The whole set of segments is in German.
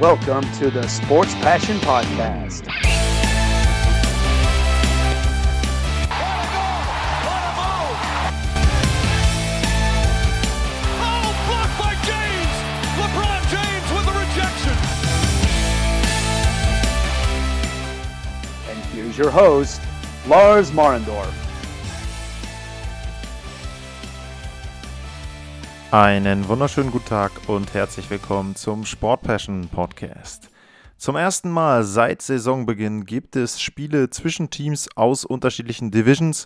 Welcome to the Sports Passion Podcast. Oh, blocked by James! LeBron James with the rejection. And here's your host, Lars Marendorf. Einen wunderschönen guten Tag und herzlich willkommen zum Sport Passion Podcast. Zum ersten Mal seit Saisonbeginn gibt es Spiele zwischen Teams aus unterschiedlichen Divisions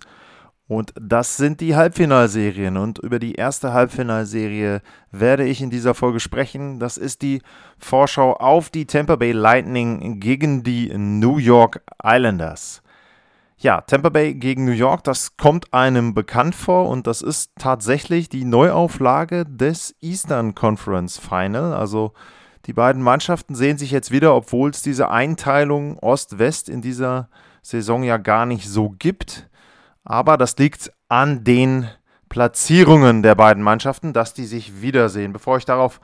und das sind die Halbfinalserien und über die erste Halbfinalserie werde ich in dieser Folge sprechen. Das ist die Vorschau auf die Tampa Bay Lightning gegen die New York Islanders. Ja, Tampa Bay gegen New York, das kommt einem bekannt vor und das ist tatsächlich die Neuauflage des Eastern Conference Final. Also die beiden Mannschaften sehen sich jetzt wieder, obwohl es diese Einteilung Ost-West in dieser Saison ja gar nicht so gibt. Aber das liegt an den Platzierungen der beiden Mannschaften, dass die sich wiedersehen. Bevor ich darauf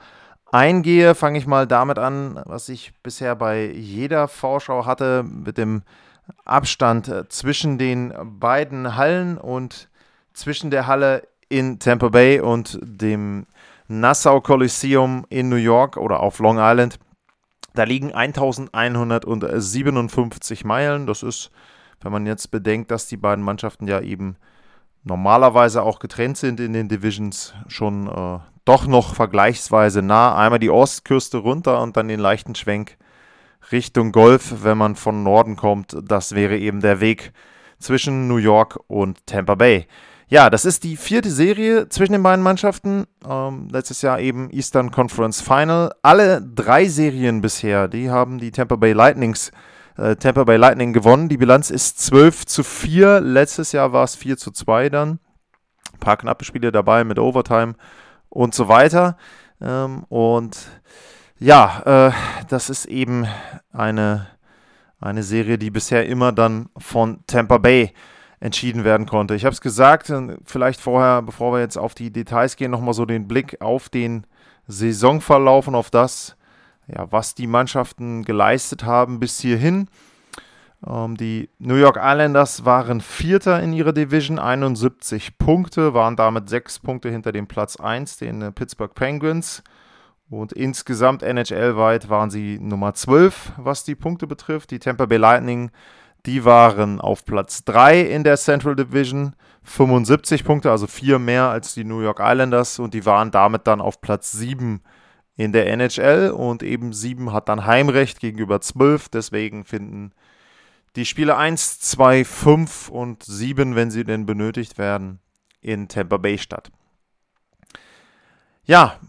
eingehe, fange ich mal damit an, was ich bisher bei jeder Vorschau hatte, mit dem Abstand äh, zwischen den beiden Hallen und zwischen der Halle in Tampa Bay und dem Nassau Coliseum in New York oder auf Long Island. Da liegen 1157 Meilen. Das ist, wenn man jetzt bedenkt, dass die beiden Mannschaften ja eben normalerweise auch getrennt sind in den Divisions, schon äh, doch noch vergleichsweise nah. Einmal die Ostküste runter und dann den leichten Schwenk Richtung Golf, wenn man von Norden kommt. Das wäre eben der Weg zwischen New York und Tampa Bay. Ja, das ist die vierte Serie zwischen den beiden Mannschaften. Ähm, letztes Jahr eben Eastern Conference Final. Alle drei Serien bisher, die haben die Tampa Bay Lightnings, äh, Tampa Bay Lightning gewonnen. Die Bilanz ist 12 zu 4. Letztes Jahr war es 4 zu 2 dann. Ein paar knappe Spiele dabei mit Overtime und so weiter. Ähm, und ja, äh, das ist eben eine, eine Serie, die bisher immer dann von Tampa Bay entschieden werden konnte. Ich habe es gesagt, vielleicht vorher, bevor wir jetzt auf die Details gehen, nochmal so den Blick auf den Saisonverlauf und auf das, ja, was die Mannschaften geleistet haben bis hierhin. Ähm, die New York Islanders waren Vierter in ihrer Division, 71 Punkte, waren damit sechs Punkte hinter dem Platz 1, den äh, Pittsburgh Penguins. Und insgesamt NHL-weit waren sie Nummer 12, was die Punkte betrifft. Die Tampa Bay Lightning, die waren auf Platz 3 in der Central Division, 75 Punkte, also vier mehr als die New York Islanders. Und die waren damit dann auf Platz 7 in der NHL. Und eben 7 hat dann Heimrecht gegenüber 12. Deswegen finden die Spiele 1, 2, 5 und 7, wenn sie denn benötigt werden, in Tampa Bay statt. Ja,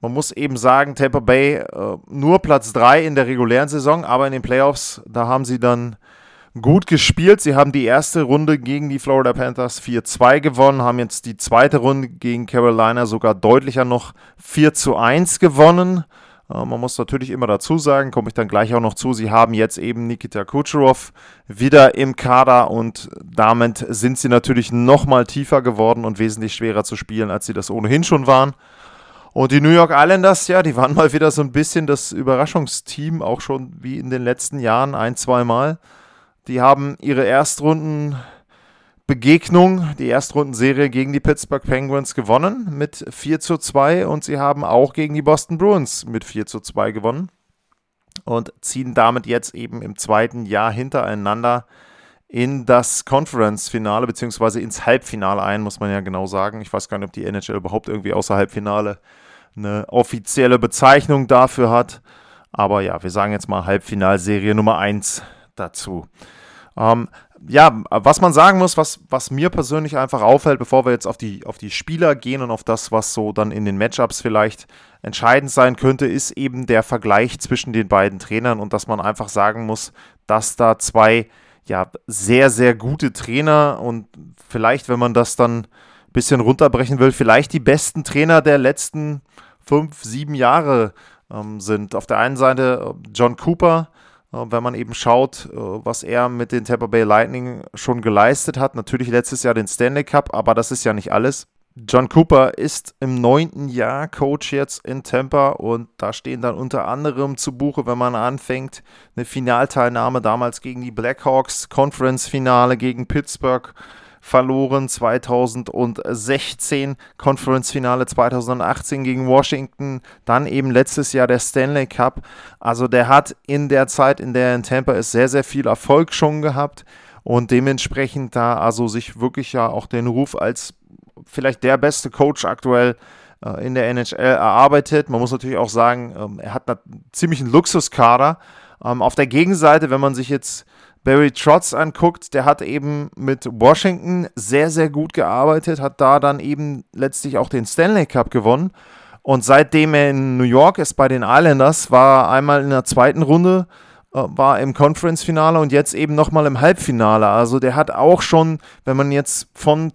man muss eben sagen, Tampa Bay äh, nur Platz 3 in der regulären Saison, aber in den Playoffs, da haben sie dann gut gespielt. Sie haben die erste Runde gegen die Florida Panthers 4-2 gewonnen, haben jetzt die zweite Runde gegen Carolina sogar deutlicher noch 4-1 gewonnen. Äh, man muss natürlich immer dazu sagen, komme ich dann gleich auch noch zu, sie haben jetzt eben Nikita Kucherov wieder im Kader und damit sind sie natürlich nochmal tiefer geworden und wesentlich schwerer zu spielen, als sie das ohnehin schon waren. Und die New York Islanders, ja, die waren mal wieder so ein bisschen das Überraschungsteam, auch schon wie in den letzten Jahren ein, zwei Mal. Die haben ihre Erstrundenbegegnung, die Erstrundenserie gegen die Pittsburgh Penguins gewonnen mit 4 zu 2 und sie haben auch gegen die Boston Bruins mit 4 zu 2 gewonnen und ziehen damit jetzt eben im zweiten Jahr hintereinander in das Conference-Finale beziehungsweise ins Halbfinale ein, muss man ja genau sagen. Ich weiß gar nicht, ob die NHL überhaupt irgendwie außer Halbfinale eine offizielle Bezeichnung dafür hat. Aber ja, wir sagen jetzt mal Halbfinalserie Nummer 1 dazu. Ähm, ja, was man sagen muss, was, was mir persönlich einfach auffällt, bevor wir jetzt auf die, auf die Spieler gehen und auf das, was so dann in den Matchups vielleicht entscheidend sein könnte, ist eben der Vergleich zwischen den beiden Trainern und dass man einfach sagen muss, dass da zwei ja sehr, sehr gute Trainer und vielleicht, wenn man das dann ein bisschen runterbrechen will, vielleicht die besten Trainer der letzten fünf, sieben Jahre ähm, sind. Auf der einen Seite äh, John Cooper, äh, wenn man eben schaut, äh, was er mit den Tampa Bay Lightning schon geleistet hat. Natürlich letztes Jahr den Stanley Cup, aber das ist ja nicht alles. John Cooper ist im neunten Jahr Coach jetzt in Tampa und da stehen dann unter anderem zu Buche, wenn man anfängt, eine Finalteilnahme damals gegen die Blackhawks, Conference-Finale gegen Pittsburgh verloren 2016, Conference-Finale 2018 gegen Washington, dann eben letztes Jahr der Stanley Cup. Also der hat in der Zeit, in der er in Tampa ist, sehr, sehr viel Erfolg schon gehabt und dementsprechend da also sich wirklich ja auch den Ruf als vielleicht der beste Coach aktuell äh, in der NHL erarbeitet. Man muss natürlich auch sagen, ähm, er hat einen ziemlichen Luxuskader. Ähm, auf der Gegenseite, wenn man sich jetzt Barry Trotz anguckt, der hat eben mit Washington sehr, sehr gut gearbeitet, hat da dann eben letztlich auch den Stanley Cup gewonnen. Und seitdem er in New York ist bei den Islanders, war er einmal in der zweiten Runde war im Conference-Finale und jetzt eben nochmal im Halbfinale. Also der hat auch schon, wenn man jetzt von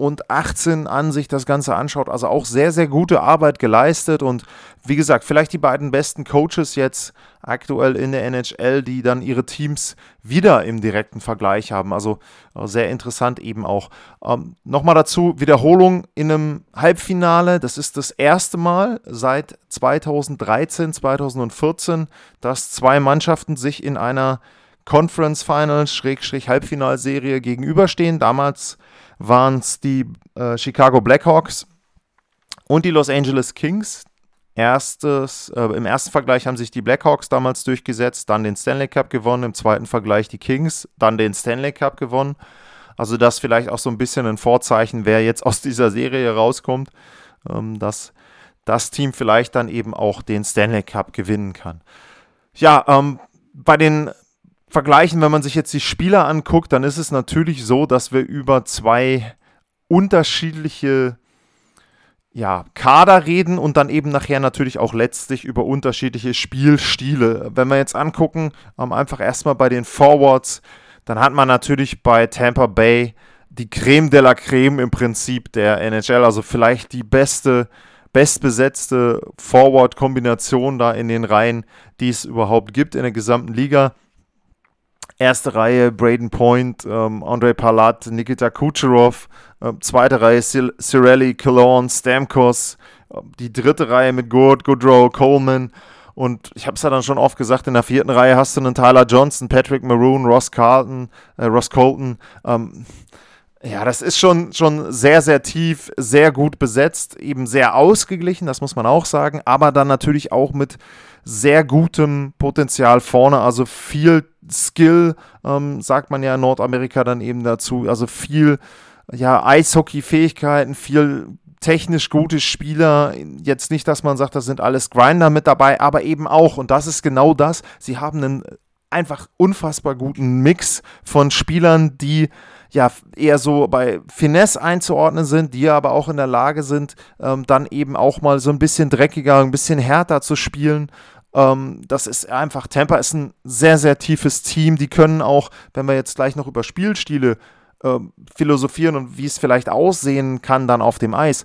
2018 an sich das Ganze anschaut, also auch sehr, sehr gute Arbeit geleistet und wie gesagt, vielleicht die beiden besten Coaches jetzt aktuell in der NHL, die dann ihre Teams wieder im direkten Vergleich haben. Also äh, sehr interessant eben auch. Ähm, Nochmal dazu, Wiederholung in einem Halbfinale. Das ist das erste Mal seit 2013, 2014, dass zwei Mannschaften sich in einer Conference Finals, Schrägstrich Halbfinalserie gegenüberstehen. Damals waren es die äh, Chicago Blackhawks und die Los Angeles Kings, erstes, äh, im ersten Vergleich haben sich die Blackhawks damals durchgesetzt, dann den Stanley Cup gewonnen, im zweiten Vergleich die Kings, dann den Stanley Cup gewonnen. Also das vielleicht auch so ein bisschen ein Vorzeichen, wer jetzt aus dieser Serie rauskommt, ähm, dass das Team vielleicht dann eben auch den Stanley Cup gewinnen kann. Ja, ähm, bei den Vergleichen, wenn man sich jetzt die Spieler anguckt, dann ist es natürlich so, dass wir über zwei unterschiedliche ja, Kader reden und dann eben nachher natürlich auch letztlich über unterschiedliche Spielstile. Wenn wir jetzt angucken, ähm, einfach erstmal bei den Forwards, dann hat man natürlich bei Tampa Bay die Creme de la Creme im Prinzip der NHL, also vielleicht die beste, bestbesetzte Forward-Kombination da in den Reihen, die es überhaupt gibt in der gesamten Liga. Erste Reihe Braden Point, ähm, Andrei Palat, Nikita Kucherov. Äh, zweite Reihe Cir Cirelli, Cologne, Stamkos. Äh, die dritte Reihe mit Gord, Goodrow, Coleman. Und ich habe es ja dann schon oft gesagt, in der vierten Reihe hast du einen Tyler Johnson, Patrick Maroon, Ross Carlton, äh, Ross Colton. Ähm, ja, das ist schon, schon sehr, sehr tief, sehr gut besetzt, eben sehr ausgeglichen, das muss man auch sagen, aber dann natürlich auch mit sehr gutem Potenzial vorne, also viel Skill, ähm, sagt man ja in Nordamerika dann eben dazu, also viel ja, Eishockey-Fähigkeiten, viel technisch gute Spieler. Jetzt nicht, dass man sagt, das sind alles Grinder mit dabei, aber eben auch, und das ist genau das, sie haben einen einfach unfassbar guten Mix von Spielern, die ja eher so bei Finesse einzuordnen sind, die aber auch in der Lage sind, ähm, dann eben auch mal so ein bisschen dreckiger, ein bisschen härter zu spielen. Ähm, das ist einfach, Tampa ist ein sehr, sehr tiefes Team. Die können auch, wenn wir jetzt gleich noch über Spielstile äh, philosophieren und wie es vielleicht aussehen kann dann auf dem Eis.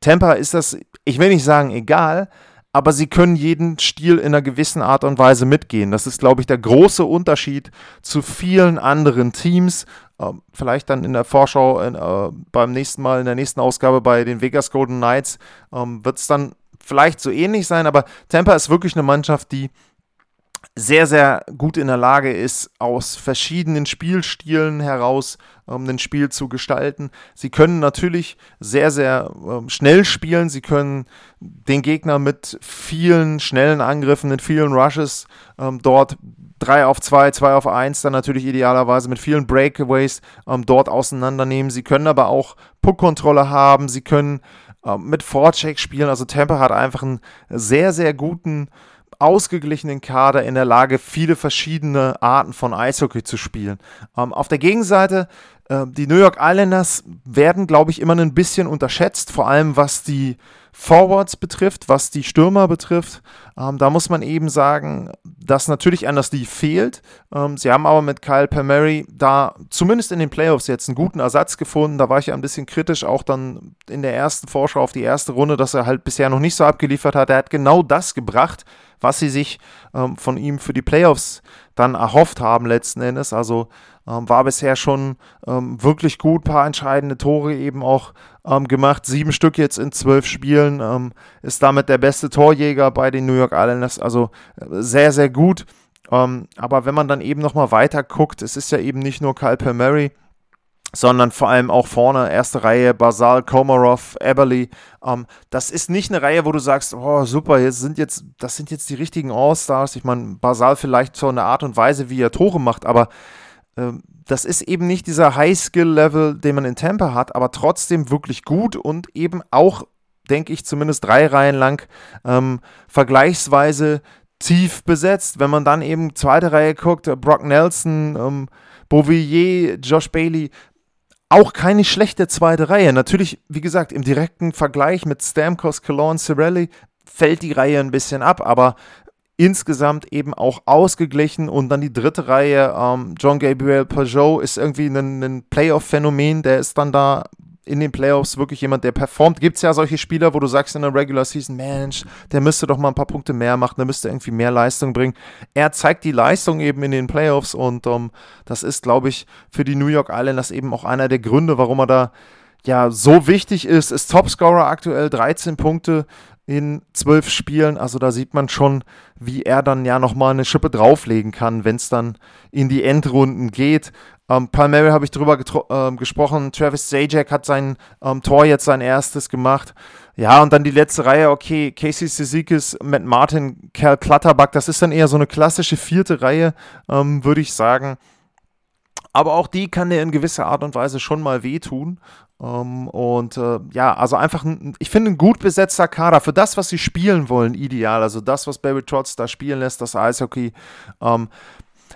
Tampa ist das, ich will nicht sagen egal, aber sie können jeden Stil in einer gewissen Art und Weise mitgehen. Das ist, glaube ich, der große Unterschied zu vielen anderen Teams. Ähm, vielleicht dann in der Vorschau in, äh, beim nächsten Mal, in der nächsten Ausgabe bei den Vegas Golden Knights, ähm, wird es dann vielleicht so ähnlich sein, aber Tampa ist wirklich eine Mannschaft, die sehr, sehr gut in der Lage ist, aus verschiedenen Spielstilen heraus ähm, ein Spiel zu gestalten. Sie können natürlich sehr, sehr ähm, schnell spielen. Sie können den Gegner mit vielen schnellen Angriffen, mit vielen Rushes ähm, dort 3 auf 2, 2 auf 1, dann natürlich idealerweise mit vielen Breakaways ähm, dort auseinandernehmen. Sie können aber auch Puckkontrolle haben. Sie können ähm, mit Forecheck spielen. Also Tampa hat einfach einen sehr, sehr guten ausgeglichenen Kader in der Lage, viele verschiedene Arten von Eishockey zu spielen. Ähm, auf der Gegenseite, äh, die New York Islanders werden, glaube ich, immer ein bisschen unterschätzt, vor allem was die Forwards betrifft, was die Stürmer betrifft. Ähm, da muss man eben sagen, dass natürlich anders die fehlt. Ähm, sie haben aber mit Kyle Palmieri da zumindest in den Playoffs jetzt einen guten Ersatz gefunden. Da war ich ja ein bisschen kritisch, auch dann in der ersten Vorschau auf die erste Runde, dass er halt bisher noch nicht so abgeliefert hat. Er hat genau das gebracht, was sie sich ähm, von ihm für die Playoffs dann erhofft haben letzten Endes. Also ähm, war bisher schon ähm, wirklich gut, paar entscheidende Tore eben auch ähm, gemacht. Sieben Stück jetzt in zwölf Spielen, ähm, ist damit der beste Torjäger bei den New York Islanders. Also äh, sehr, sehr gut. Ähm, aber wenn man dann eben nochmal weiter guckt, es ist ja eben nicht nur Kyle Palmieri, sondern vor allem auch vorne, erste Reihe, Basal, Komarov, Eberly. Ähm, das ist nicht eine Reihe, wo du sagst, oh super, jetzt sind jetzt, das sind jetzt die richtigen All-Stars. Ich meine, Basal vielleicht so eine Art und Weise, wie er Tore macht, aber ähm, das ist eben nicht dieser High-Skill-Level, den man in Tampa hat, aber trotzdem wirklich gut und eben auch, denke ich, zumindest drei Reihen lang ähm, vergleichsweise tief besetzt. Wenn man dann eben zweite Reihe guckt, Brock Nelson, ähm, Beauvillier, Josh Bailey, auch keine schlechte zweite Reihe. Natürlich, wie gesagt, im direkten Vergleich mit Stamkos, Cologne, Cirelli fällt die Reihe ein bisschen ab, aber insgesamt eben auch ausgeglichen. Und dann die dritte Reihe, ähm, John Gabriel Peugeot ist irgendwie ein, ein Playoff-Phänomen, der ist dann da in den Playoffs wirklich jemand, der performt. Gibt es ja solche Spieler, wo du sagst in der Regular Season, Mensch, der müsste doch mal ein paar Punkte mehr machen, der müsste irgendwie mehr Leistung bringen. Er zeigt die Leistung eben in den Playoffs und um, ähm, das ist, glaube ich, für die New York Islanders eben auch einer der Gründe, warum er da ja so wichtig ist. Ist Topscorer aktuell 13 Punkte in zwölf Spielen. Also da sieht man schon, wie er dann ja nochmal eine Schippe drauflegen kann, wenn es dann in die Endrunden geht. Ähm, Palmieri habe ich drüber äh, gesprochen. Travis Zajac hat sein ähm, Tor jetzt sein erstes gemacht. Ja, und dann die letzte Reihe, okay, Casey Sizikis, Matt Martin, Cal Clutterbuck, das ist dann eher so eine klassische vierte Reihe, ähm, würde ich sagen. Aber auch die kann dir in gewisser Art und Weise schon mal wehtun. Ähm, und äh, ja, also einfach, ein, ich finde, ein gut besetzter Kader für das, was sie spielen wollen, ideal. Also das, was Barry Trotz da spielen lässt, das Eishockey. Ähm,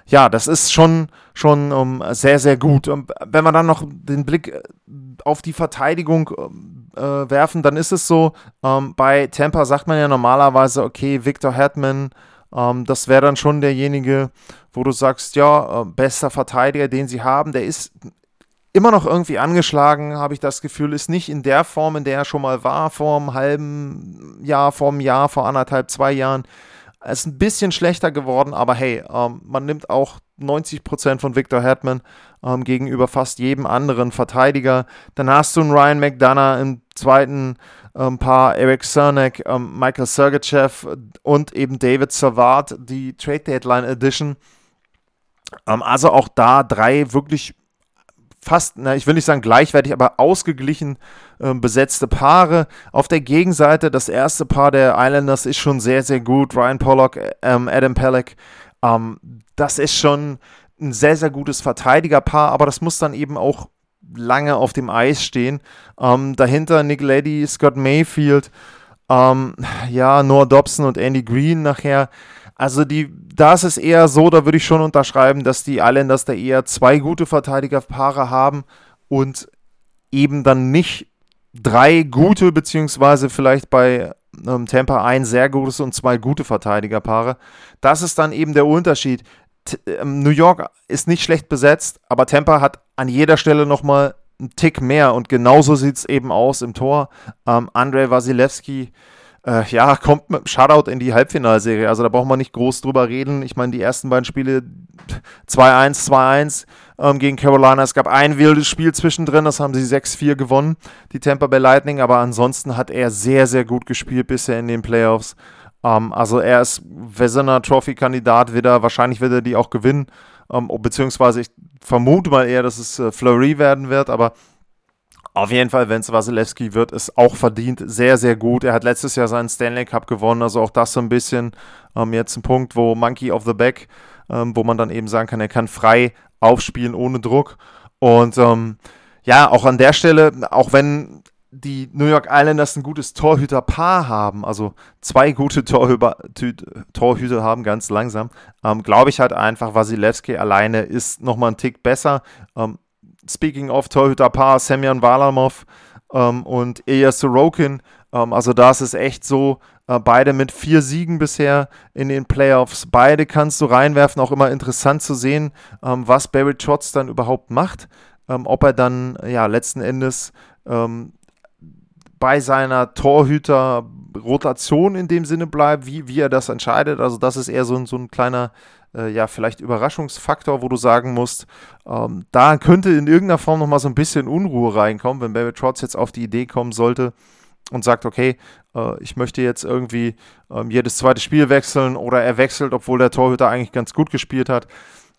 ja, das ist schon, schon um, ähm, sehr, sehr gut. Und wenn wir dann noch den Blick äh, auf die Verteidigung äh, werfen, dann ist es so, ähm, bei Tampa sagt man ja normalerweise, okay, Victor Hetman, ähm, das wäre dann schon derjenige, wo du sagst, ja, äh, bester Verteidiger, den sie haben, der ist immer noch irgendwie angeschlagen, habe ich das Gefühl, ist nicht in der Form, in der er schon mal war, vor einem halben Jahr, vor einem Jahr, vor anderthalb, zwei Jahren. Ist ein bisschen schlechter geworden, aber hey, ähm, man nimmt auch 90% von Victor Hetman ähm, gegenüber fast jedem anderen Verteidiger. Dann hast du einen Ryan McDonough im zweiten ähm, Paar, Eric Cernak, ähm, Michael Sergachev und eben David Savard, die Trade Deadline Edition. Ähm, also auch da drei wirklich fast, na, ich will nicht sagen gleichwertig, aber ausgeglichen äh, besetzte Paare. Auf der Gegenseite, das erste Paar der Islanders ist schon sehr, sehr gut. Ryan Pollock, ähm, Adam Pelleck. Ähm, das ist schon ein sehr, sehr gutes Verteidigerpaar, aber das muss dann eben auch lange auf dem Eis stehen. Ähm, dahinter Nick Leddy, Scott Mayfield, ähm, ja, Noah Dobson und Andy Green nachher. Also die, da ist es eher so, da würde ich schon unterschreiben, dass die Islanders da eher zwei gute Verteidigerpaare haben und eben dann nicht drei gute, beziehungsweise vielleicht bei ähm, Tampa ein sehr gutes und zwei gute Verteidigerpaare. Das ist dann eben der Unterschied. T ähm, New York ist nicht schlecht besetzt, aber Tampa hat an jeder Stelle nochmal einen Tick mehr und genauso sieht es eben aus im Tor. Ähm, Andrei Wasilewski äh, ja, kommt mit einem Shutout in die Halbfinalserie. Also da braucht man nicht groß drüber reden. Ich meine, die ersten beiden Spiele 2-1, 2-1 ähm, gegen Carolina. Es gab ein wildes Spiel zwischendrin, das haben sie 6-4 gewonnen, die Tampa Bay Lightning. Aber ansonsten hat er sehr, sehr gut gespielt bisher in den Playoffs. Ähm, also er ist Vezina Trophy-Kandidat wieder. Wahrscheinlich wird er die auch gewinnen. Ähm, beziehungsweise ich vermute mal eher, dass es äh, Fleury werden wird, aber auf jeden Fall, wenn es Wasilewski wird, ist auch verdient sehr, sehr gut. Er hat letztes Jahr seinen Stanley Cup gewonnen, also auch das so ein bisschen ähm, jetzt ein Punkt, wo Monkey of the Back, ähm, wo man dann eben sagen kann, er kann frei aufspielen ohne Druck. Und ähm, ja, auch an der Stelle, auch wenn die New York Islanders ein gutes Torhüterpaar haben, also zwei gute Torhüter, Torhüter haben, ganz langsam, ähm, glaube ich halt einfach, Wasilewski alleine ist nochmal ein Tick besser. Speaking of Torhüter-Paar, Semyon Valamov ähm, und Ilya Sorokin. Ähm, also da ist es echt so, äh, beide mit vier Siegen bisher in den Playoffs. Beide kannst du reinwerfen, auch immer interessant zu sehen, ähm, was Barry Trotz dann überhaupt macht. Ähm, ob er dann ja letzten Endes ähm, bei seiner Torhüter-Rotation in dem Sinne bleibt, wie, wie er das entscheidet. Also das ist eher so ein, so ein kleiner, äh, ja, vielleicht Überraschungsfaktor, wo du sagen musst, ähm, da könnte in irgendeiner Form nochmal so ein bisschen Unruhe reinkommen, wenn Barry Trotz jetzt auf die Idee kommen sollte und sagt, okay, äh, ich möchte jetzt irgendwie ähm, jedes zweite Spiel wechseln oder er wechselt, obwohl der Torhüter eigentlich ganz gut gespielt hat.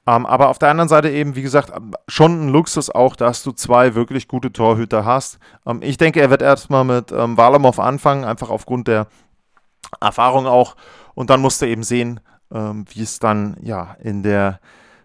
Ähm, aber auf der anderen Seite eben, wie gesagt, ähm, schon ein Luxus auch, dass du zwei wirklich gute Torhüter hast. Ähm, ich denke, er wird erstmal mit ähm, Walamov anfangen, einfach aufgrund der Erfahrung auch. Und dann musst du eben sehen, ähm, wie es dann ja in der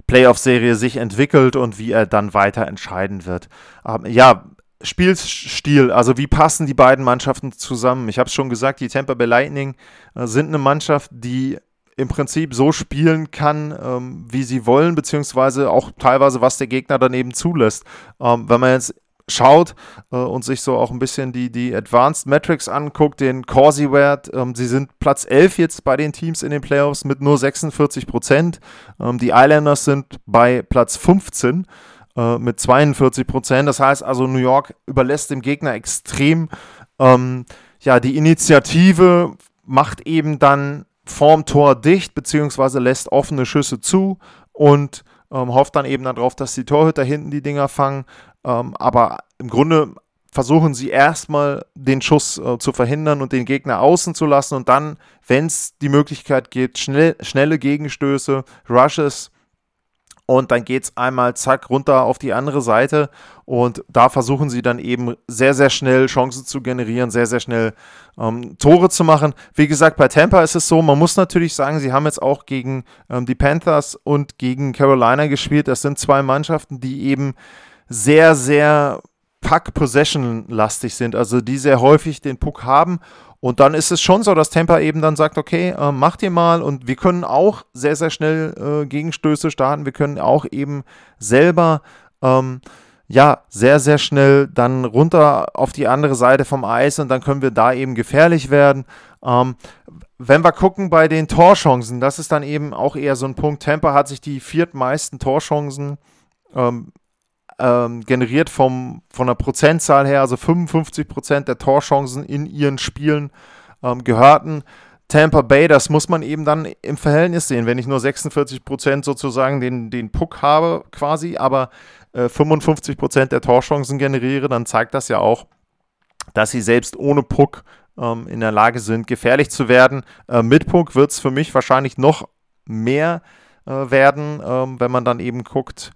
Playoff-Serie sich entwickelt und wie er dann weiter entscheiden wird. Ähm, ja, Spielstil, also wie passen die beiden Mannschaften zusammen? Ich habe es schon gesagt, die Tampa Bay Lightning äh, sind eine Mannschaft, die im Prinzip so spielen kann, ähm, wie sie wollen, beziehungsweise auch teilweise, was der Gegner daneben zulässt. Ähm, wenn man jetzt schaut äh, und sich so auch ein bisschen die, die Advanced Metrics anguckt, den Corsi-Wert, ähm, sie sind Platz 11 jetzt bei den Teams in den Playoffs mit nur 46 Prozent. Ähm, die Islanders sind bei Platz 15 äh, mit 42 Prozent. Das heißt also, New York überlässt dem Gegner extrem ähm, ja, die Initiative, macht eben dann vorm Tor dicht, beziehungsweise lässt offene Schüsse zu und ähm, hofft dann eben darauf, dass die Torhüter hinten die Dinger fangen. Ähm, aber im Grunde versuchen sie erstmal den Schuss äh, zu verhindern und den Gegner außen zu lassen und dann, wenn es die Möglichkeit gibt, schnell, schnelle Gegenstöße, Rushes und dann geht es einmal zack runter auf die andere Seite und da versuchen sie dann eben sehr, sehr schnell Chancen zu generieren, sehr, sehr schnell ähm, Tore zu machen. Wie gesagt, bei Tampa ist es so, man muss natürlich sagen, sie haben jetzt auch gegen ähm, die Panthers und gegen Carolina gespielt. Das sind zwei Mannschaften, die eben sehr, sehr Puck-Possession-lastig sind, also die sehr häufig den Puck haben und dann ist es schon so, dass Tampa eben dann sagt, okay, äh, macht ihr mal und wir können auch sehr, sehr schnell äh, Gegenstöße starten. Wir können auch eben selber, ähm, ja, sehr, sehr schnell dann runter auf die andere Seite vom Eis und dann können wir da eben gefährlich werden. Ähm, wenn wir gucken bei den Torchancen, das ist dann eben auch eher so ein Punkt. Tampa hat sich die viertmeisten Torchancen ähm, ähm, generiert vom, von der Prozentzahl her, also 55 Prozent der Torchancen in ihren Spielen ähm, gehörten. Tampa Bay, das muss man eben dann im Verhältnis sehen, wenn ich nur 46 Prozent sozusagen den, den Puck habe quasi, aber äh, 55 Prozent der Torchancen generiere, dann zeigt das ja auch, dass sie selbst ohne Puck ähm, in der Lage sind, gefährlich zu werden. Äh, mit Puck wird es für mich wahrscheinlich noch mehr äh, werden, ähm, wenn man dann eben guckt,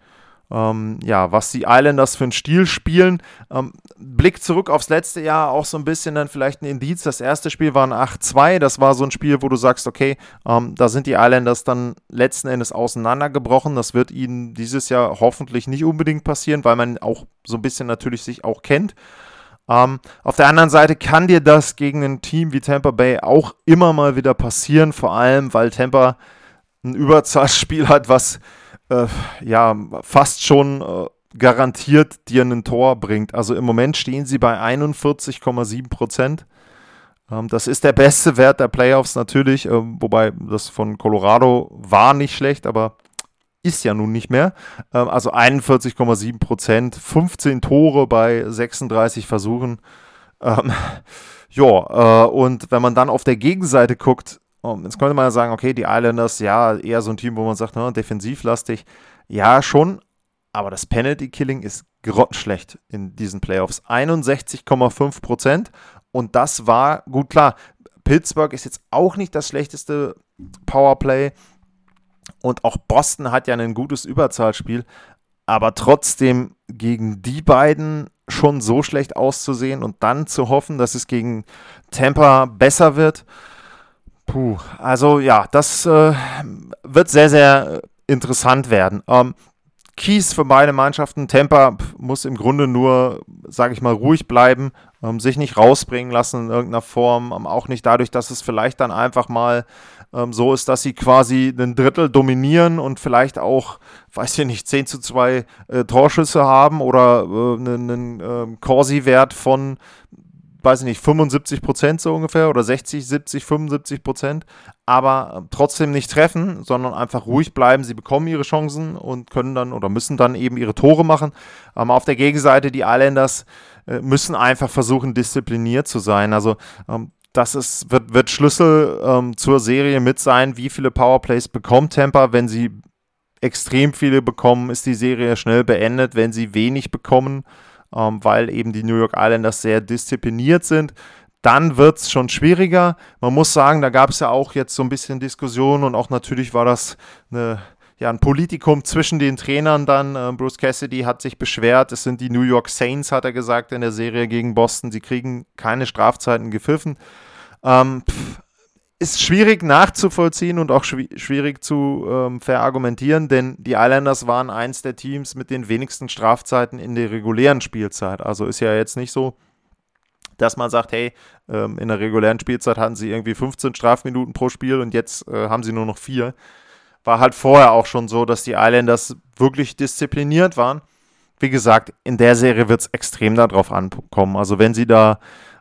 ähm, ja, was die Islanders für einen Stil spielen. Ähm, Blick zurück aufs letzte Jahr, auch so ein bisschen dann vielleicht ein Indiz. Das erste Spiel war ein 8-2. Das war so ein Spiel, wo du sagst, okay, ähm, da sind die Islanders dann letzten Endes auseinandergebrochen. Das wird ihnen dieses Jahr hoffentlich nicht unbedingt passieren, weil man auch so ein bisschen natürlich sich auch kennt. Ähm, auf der anderen Seite kann dir das gegen ein Team wie Tampa Bay auch immer mal wieder passieren, vor allem weil Tampa ein Überzahlspiel hat, was äh, ja fast schon äh, garantiert dir ein Tor bringt. Also im Moment stehen sie bei 41,7 Prozent. Ähm, das ist der beste Wert der Playoffs natürlich, äh, wobei das von Colorado war nicht schlecht, aber ist ja nun nicht mehr. Ähm, also 41,7 Prozent, 15 Tore bei 36 Versuchen. Ähm, ja, äh, und wenn man dann auf der Gegenseite guckt, um, jetzt könnte man ja sagen, okay, die Islanders, ja, eher so ein Team, wo man sagt, ne, defensivlastig. Ja, schon, aber das Penalty-Killing ist grottenschlecht in diesen Playoffs. 61,5 Prozent. Und das war, gut klar, Pittsburgh ist jetzt auch nicht das schlechteste Powerplay. Und auch Boston hat ja ein gutes Überzahlspiel. Aber trotzdem gegen die beiden schon so schlecht auszusehen und dann zu hoffen, dass es gegen Tampa besser wird. Puh, also ja, das äh, wird sehr, sehr interessant werden. Ähm, Keys für beide Mannschaften. Tampa muss im Grunde nur, sage ich mal, ruhig bleiben, ähm, sich nicht rausbringen lassen in irgendeiner Form. Ähm, auch nicht dadurch, dass es vielleicht dann einfach mal ähm, so ist, dass sie quasi ein Drittel dominieren und vielleicht auch, weiß ich nicht, 10 zu 2 äh, Torschüsse haben oder äh, einen äh, Corsi-Wert von weiß ich nicht, 75 Prozent so ungefähr oder 60, 70, 75 Prozent, aber trotzdem nicht treffen, sondern einfach ruhig bleiben. Sie bekommen ihre Chancen und können dann oder müssen dann eben ihre Tore machen. Ähm, auf der Gegenseite die Islanders, äh, müssen einfach versuchen, diszipliniert zu sein. Also ähm, das ist, wird, wird Schlüssel ähm, zur Serie mit sein. Wie viele Powerplays bekommt Tampa? Wenn sie extrem viele bekommen, ist die Serie schnell beendet. Wenn sie wenig bekommen, ähm, weil eben die New York Islanders sehr diszipliniert sind, dann wird es schon schwieriger. Man muss sagen, da gab es ja auch jetzt so ein bisschen Diskussion und auch natürlich war das eine, ja, ein Politikum zwischen den Trainern dann. Äh, Bruce Cassidy hat sich beschwert, es sind die New York Saints, hat er gesagt, in der Serie gegen Boston. Sie kriegen keine Strafzeiten gepfiffen. Ähm, pff, ist schwierig nachzuvollziehen und auch schwierig zu ähm, verargumentieren, denn die Islanders waren eins der Teams mit den wenigsten Strafzeiten in der regulären Spielzeit. Also ist ja jetzt nicht so, dass man sagt, hey, ähm, in der regulären Spielzeit hatten sie irgendwie 15 Strafminuten pro Spiel und jetzt äh, haben sie nur noch vier. War halt vorher auch schon so, dass die Islanders wirklich diszipliniert waren. Wie gesagt, in der Serie wird es extrem darauf ankommen. Also wenn sie da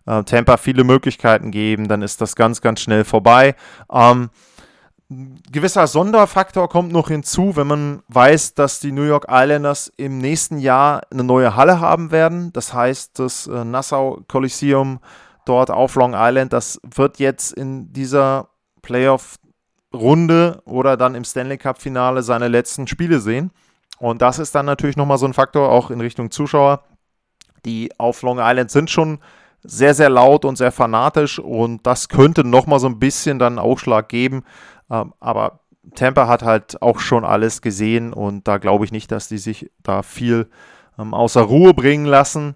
äh, Tampa viele Möglichkeiten geben, dann ist das ganz, ganz schnell vorbei. Ähm, gewisser Sonderfaktor kommt noch hinzu, wenn man weiß, dass die New York Islanders im nächsten Jahr eine neue Halle haben werden. Das heißt, das äh, Nassau Coliseum dort auf Long Island, das wird jetzt in dieser Playoff-Runde oder dann im Stanley Cup-Finale seine letzten Spiele sehen. Und das ist dann natürlich nochmal so ein Faktor, auch in Richtung Zuschauer. Die auf Long Island sind schon sehr, sehr laut und sehr fanatisch und das könnte nochmal so ein bisschen dann Ausschlag geben. Ähm, aber Tampa hat halt auch schon alles gesehen und da glaube ich nicht, dass die sich da viel ähm, außer Ruhe bringen lassen.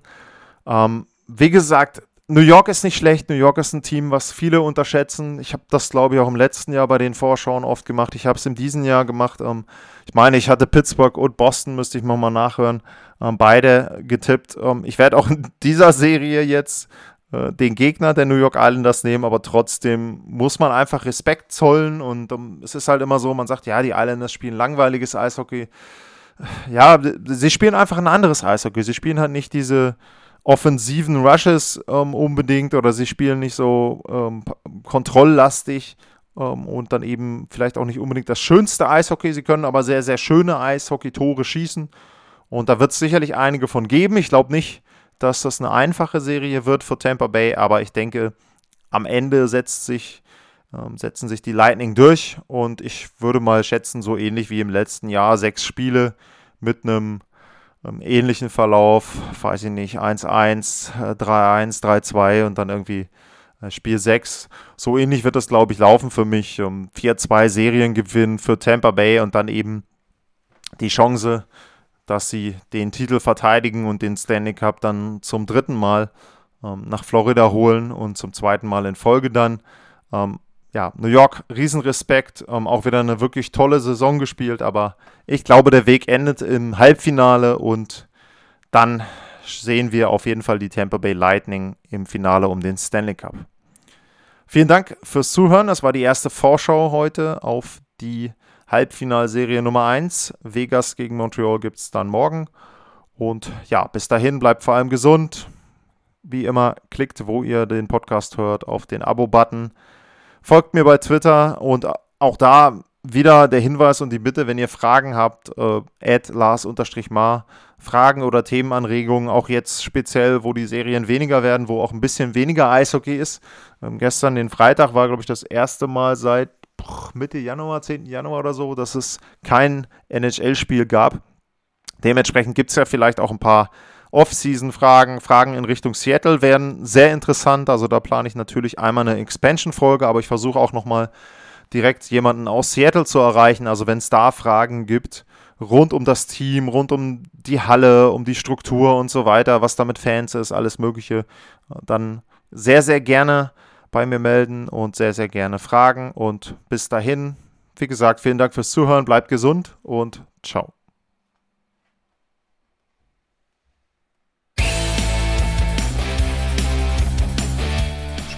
Ähm, wie gesagt, New York ist nicht schlecht. New York ist ein Team, was viele unterschätzen. Ich habe das, glaube ich, auch im letzten Jahr bei den Vorschauen oft gemacht. Ich habe es in diesem Jahr gemacht. Ähm, ich meine, ich hatte Pittsburgh und Boston, müsste ich nochmal nachhören, ähm, beide getippt. Ähm, ich werde auch in dieser Serie jetzt äh, den Gegner der New York Islanders nehmen, aber trotzdem muss man einfach Respekt zollen und um, es ist halt immer so, man sagt, ja, die Islanders spielen langweiliges Eishockey. Ja, sie spielen einfach ein anderes Eishockey. Sie spielen halt nicht diese offensiven Rushes ähm, unbedingt oder sie spielen nicht so ähm, kontrolllastig ähm, und dann eben vielleicht auch nicht unbedingt das schönste Eishockey. Sie können aber sehr, sehr schöne Eishockey-Tore schießen und da wird es sicherlich einige von geben. Ich glaube nicht, dass das eine einfache Serie wird für Tampa Bay, aber ich denke, am Ende setzt sich, ähm, setzen sich die Lightning durch und ich würde mal schätzen, so ähnlich wie im letzten Jahr, sechs Spiele mit einem ähnlichen Verlauf, weiß ich nicht, 1-1, 3-1, 3-2 und dann irgendwie äh, Spiel 6. So ähnlich wird das, glaube ich, laufen für mich. Um, 4-2 Seriengewinn für Tampa Bay und dann eben die Chance, dass sie den Titel verteidigen und den Stanley Cup dann zum dritten Mal ähm, nach Florida holen und zum zweiten Mal in Folge dann. Ja, New York, Riesenrespekt, ähm, auch wieder eine wirklich tolle Saison gespielt, aber ich glaube, der Weg endet im Halbfinale und dann sehen wir auf jeden Fall die Tampa Bay Lightning im Finale um den Stanley Cup. Vielen Dank fürs Zuhören. Das war die erste Vorschau heute auf die Halbfinalserie Nummer 1. Vegas gegen Montreal gibt es dann morgen. Und ja, bis dahin bleibt vor allem gesund. Wie immer, klickt, wo ihr den Podcast hört, auf den Abo-Button. Folgt mir bei Twitter und auch da wieder der Hinweis und die Bitte, wenn ihr Fragen habt, äh, Lars-Mar, Fragen oder Themenanregungen, auch jetzt speziell, wo die Serien weniger werden, wo auch ein bisschen weniger Eishockey ist. Ähm, gestern, den Freitag, war, glaube ich, das erste Mal seit Mitte Januar, 10. Januar oder so, dass es kein NHL-Spiel gab. Dementsprechend gibt es ja vielleicht auch ein paar Off-Season-Fragen. Fragen in Richtung Seattle wären sehr interessant. Also da plane ich natürlich einmal eine Expansion-Folge, aber ich versuche auch nochmal direkt jemanden aus Seattle zu erreichen. Also wenn es da Fragen gibt rund um das Team, rund um die Halle, um die Struktur und so weiter, was da mit Fans ist, alles Mögliche, dann sehr, sehr gerne bei mir melden und sehr, sehr gerne fragen. Und bis dahin, wie gesagt, vielen Dank fürs Zuhören, bleibt gesund und ciao.